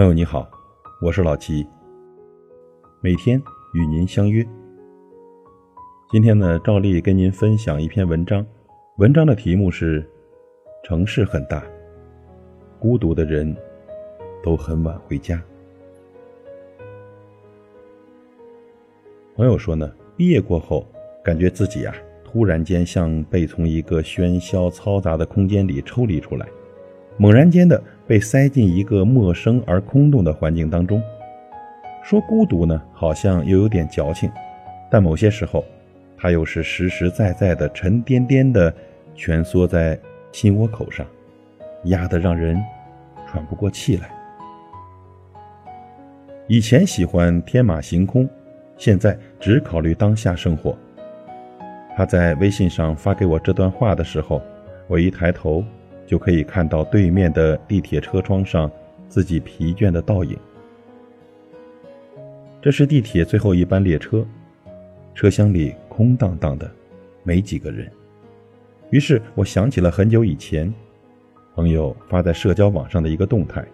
朋友你好，我是老齐。每天与您相约。今天呢，照例跟您分享一篇文章，文章的题目是《城市很大，孤独的人都很晚回家》。朋友说呢，毕业过后，感觉自己啊，突然间像被从一个喧嚣嘈杂的空间里抽离出来。猛然间的被塞进一个陌生而空洞的环境当中，说孤独呢，好像又有点矫情，但某些时候，它又是实实在在的沉甸甸的蜷缩在心窝口上，压得让人喘不过气来。以前喜欢天马行空，现在只考虑当下生活。他在微信上发给我这段话的时候，我一抬头。就可以看到对面的地铁车窗上自己疲倦的倒影。这是地铁最后一班列车，车厢里空荡荡的，没几个人。于是我想起了很久以前，朋友发在社交网上的一个动态：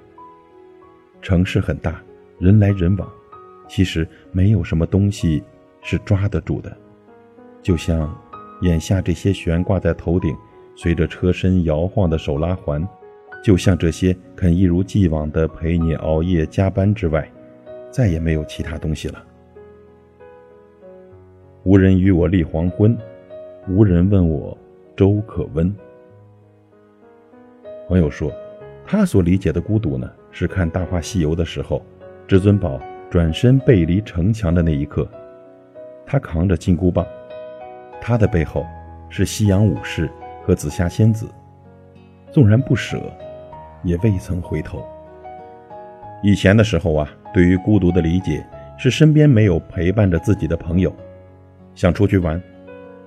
城市很大，人来人往，其实没有什么东西是抓得住的，就像眼下这些悬挂在头顶。随着车身摇晃的手拉环，就像这些肯一如既往的陪你熬夜加班之外，再也没有其他东西了。无人与我立黄昏，无人问我粥可温。朋友说，他所理解的孤独呢，是看《大话西游》的时候，至尊宝转身背离城墙的那一刻，他扛着金箍棒，他的背后是夕阳武士。和紫霞仙子，纵然不舍，也未曾回头。以前的时候啊，对于孤独的理解是身边没有陪伴着自己的朋友。想出去玩，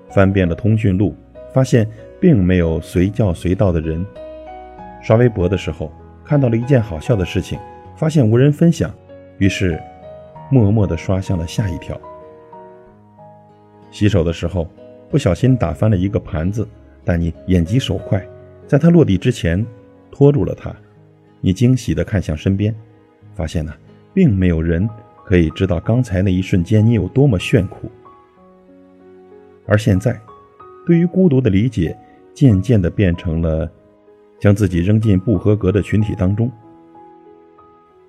翻遍了通讯录，发现并没有随叫随到的人。刷微博的时候，看到了一件好笑的事情，发现无人分享，于是默默地刷向了下一条。洗手的时候，不小心打翻了一个盘子。但你眼疾手快，在他落地之前拖住了他。你惊喜地看向身边，发现呢，并没有人可以知道刚才那一瞬间你有多么炫酷。而现在，对于孤独的理解，渐渐地变成了将自己扔进不合格的群体当中。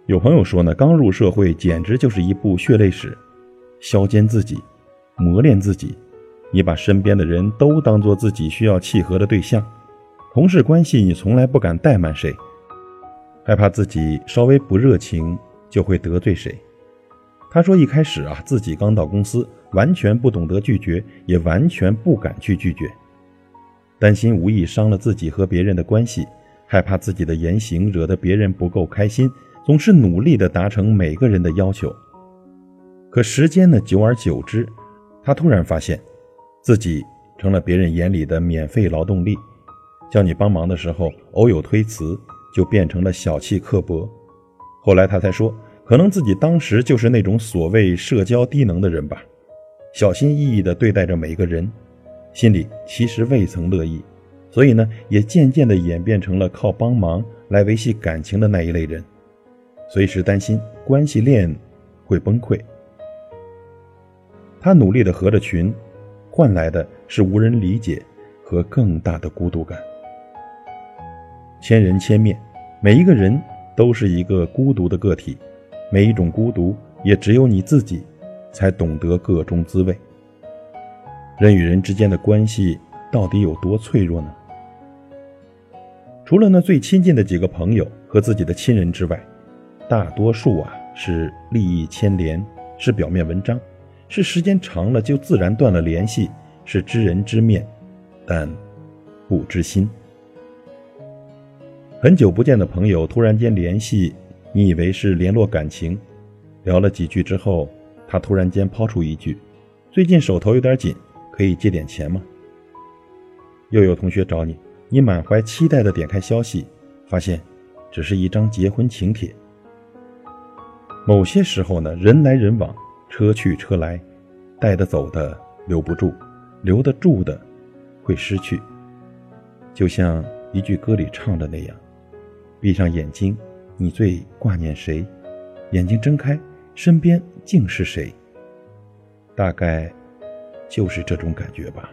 有朋友说呢，刚入社会简直就是一部血泪史，削尖自己，磨练自己。你把身边的人都当做自己需要契合的对象，同事关系你从来不敢怠慢谁，害怕自己稍微不热情就会得罪谁。他说一开始啊，自己刚到公司，完全不懂得拒绝，也完全不敢去拒绝，担心无意伤了自己和别人的关系，害怕自己的言行惹得别人不够开心，总是努力的达成每个人的要求。可时间呢，久而久之，他突然发现。自己成了别人眼里的免费劳动力，叫你帮忙的时候，偶有推辞，就变成了小气刻薄。后来他才说，可能自己当时就是那种所谓社交低能的人吧，小心翼翼地对待着每个人，心里其实未曾乐意，所以呢，也渐渐地演变成了靠帮忙来维系感情的那一类人，随时担心关系链会崩溃。他努力地合着群。换来的是无人理解和更大的孤独感。千人千面，每一个人都是一个孤独的个体，每一种孤独也只有你自己才懂得各中滋味。人与人之间的关系到底有多脆弱呢？除了那最亲近的几个朋友和自己的亲人之外，大多数啊是利益牵连，是表面文章。是时间长了就自然断了联系，是知人知面，但不知心。很久不见的朋友突然间联系，你以为是联络感情，聊了几句之后，他突然间抛出一句：“最近手头有点紧，可以借点钱吗？”又有同学找你，你满怀期待的点开消息，发现只是一张结婚请帖。某些时候呢，人来人往。车去车来，带得走的留不住，留得住的会失去。就像一句歌里唱的那样：“闭上眼睛，你最挂念谁？眼睛睁开，身边竟是谁？大概就是这种感觉吧。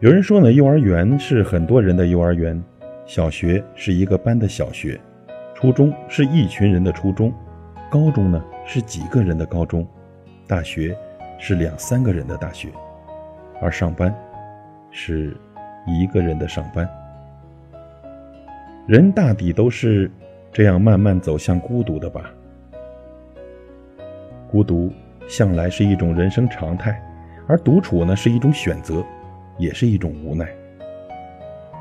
有人说呢，幼儿园是很多人的幼儿园，小学是一个班的小学，初中是一群人的初中，高中呢是几个人的高中，大学是两三个人的大学，而上班是一个人的上班。人大抵都是这样慢慢走向孤独的吧。孤独向来是一种人生常态，而独处呢是一种选择，也是一种无奈。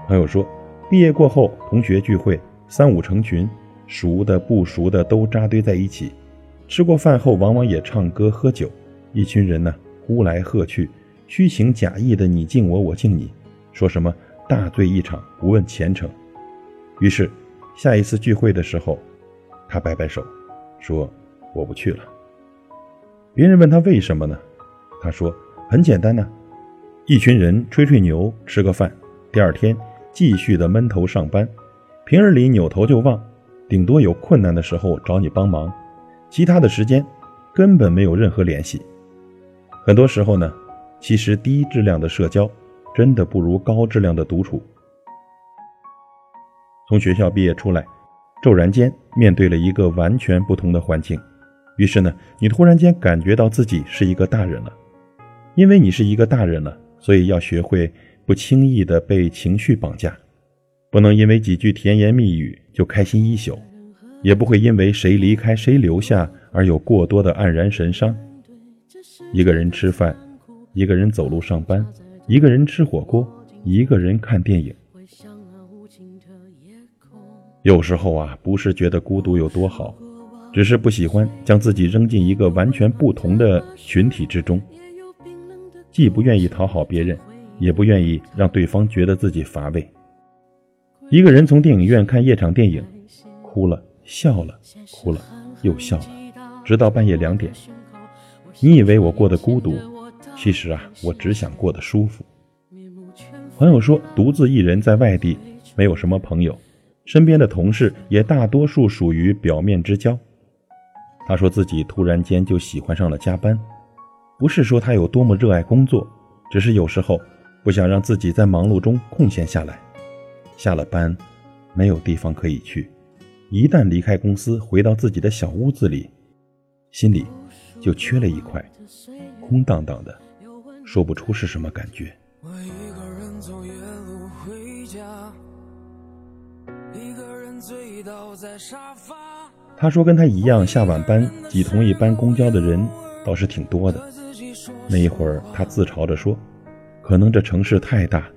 朋友说，毕业过后，同学聚会，三五成群，熟的不熟的都扎堆在一起，吃过饭后，往往也唱歌喝酒，一群人呢呼来喝去，虚情假意的你敬我，我敬你，说什么大醉一场，不问前程。于是，下一次聚会的时候，他摆摆手，说：“我不去了。”别人问他为什么呢？他说：“很简单呐，一群人吹吹牛，吃个饭，第二天继续的闷头上班。平日里扭头就忘，顶多有困难的时候找你帮忙，其他的时间根本没有任何联系。很多时候呢，其实低质量的社交真的不如高质量的独处。”从学校毕业出来，骤然间面对了一个完全不同的环境，于是呢，你突然间感觉到自己是一个大人了。因为你是一个大人了，所以要学会不轻易的被情绪绑架，不能因为几句甜言蜜语就开心一宿，也不会因为谁离开谁留下而有过多的黯然神伤。一个人吃饭，一个人走路上班，一个人吃火锅，一个人看电影。有时候啊，不是觉得孤独有多好，只是不喜欢将自己扔进一个完全不同的群体之中，既不愿意讨好别人，也不愿意让对方觉得自己乏味。一个人从电影院看夜场电影，哭了笑了，哭了又笑了，直到半夜两点。你以为我过得孤独，其实啊，我只想过得舒服。朋友说，独自一人在外地，没有什么朋友。身边的同事也大多数属于表面之交。他说自己突然间就喜欢上了加班，不是说他有多么热爱工作，只是有时候不想让自己在忙碌中空闲下来。下了班，没有地方可以去，一旦离开公司，回到自己的小屋子里，心里就缺了一块，空荡荡的，说不出是什么感觉。我一个人走夜路回家。他说：“跟他一样下晚班挤同一班公交的人倒是挺多的。那一会儿，他自嘲着说：‘可能这城市太大，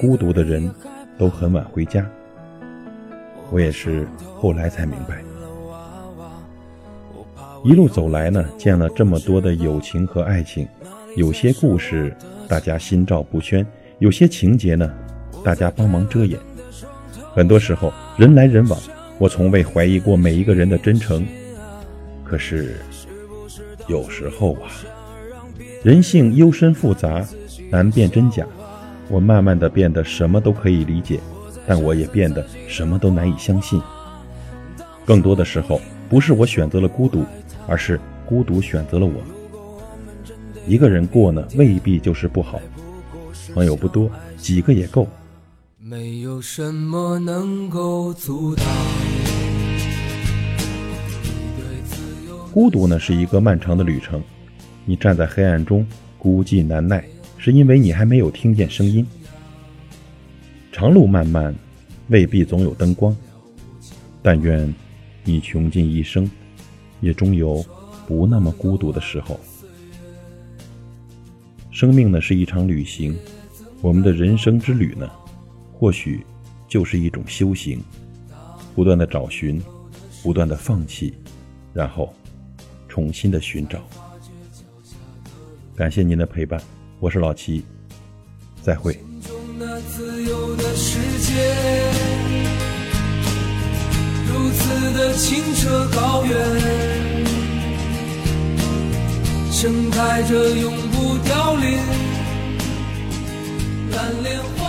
孤独的人都很晚回家。’我也是后来才明白，一路走来呢，见了这么多的友情和爱情，有些故事大家心照不宣，有些情节呢，大家帮忙遮掩。很多时候，人来人往。”我从未怀疑过每一个人的真诚，可是有时候啊，人性幽深复杂，难辨真假。我慢慢的变得什么都可以理解，但我也变得什么都难以相信。更多的时候，不是我选择了孤独，而是孤独选择了我。一个人过呢，未必就是不好。朋友不多，几个也够。没有什么能够阻挡。孤独呢，是一个漫长的旅程。你站在黑暗中，孤寂难耐，是因为你还没有听见声音。长路漫漫，未必总有灯光。但愿你穷尽一生，也终有不那么孤独的时候。生命呢，是一场旅行。我们的人生之旅呢？或许就是一种修行，不断的找寻，不断的放弃，然后重新的寻找。感谢您的陪伴，我是老齐，再会。的清澈高原，盛开着永不凋零蓝莲花。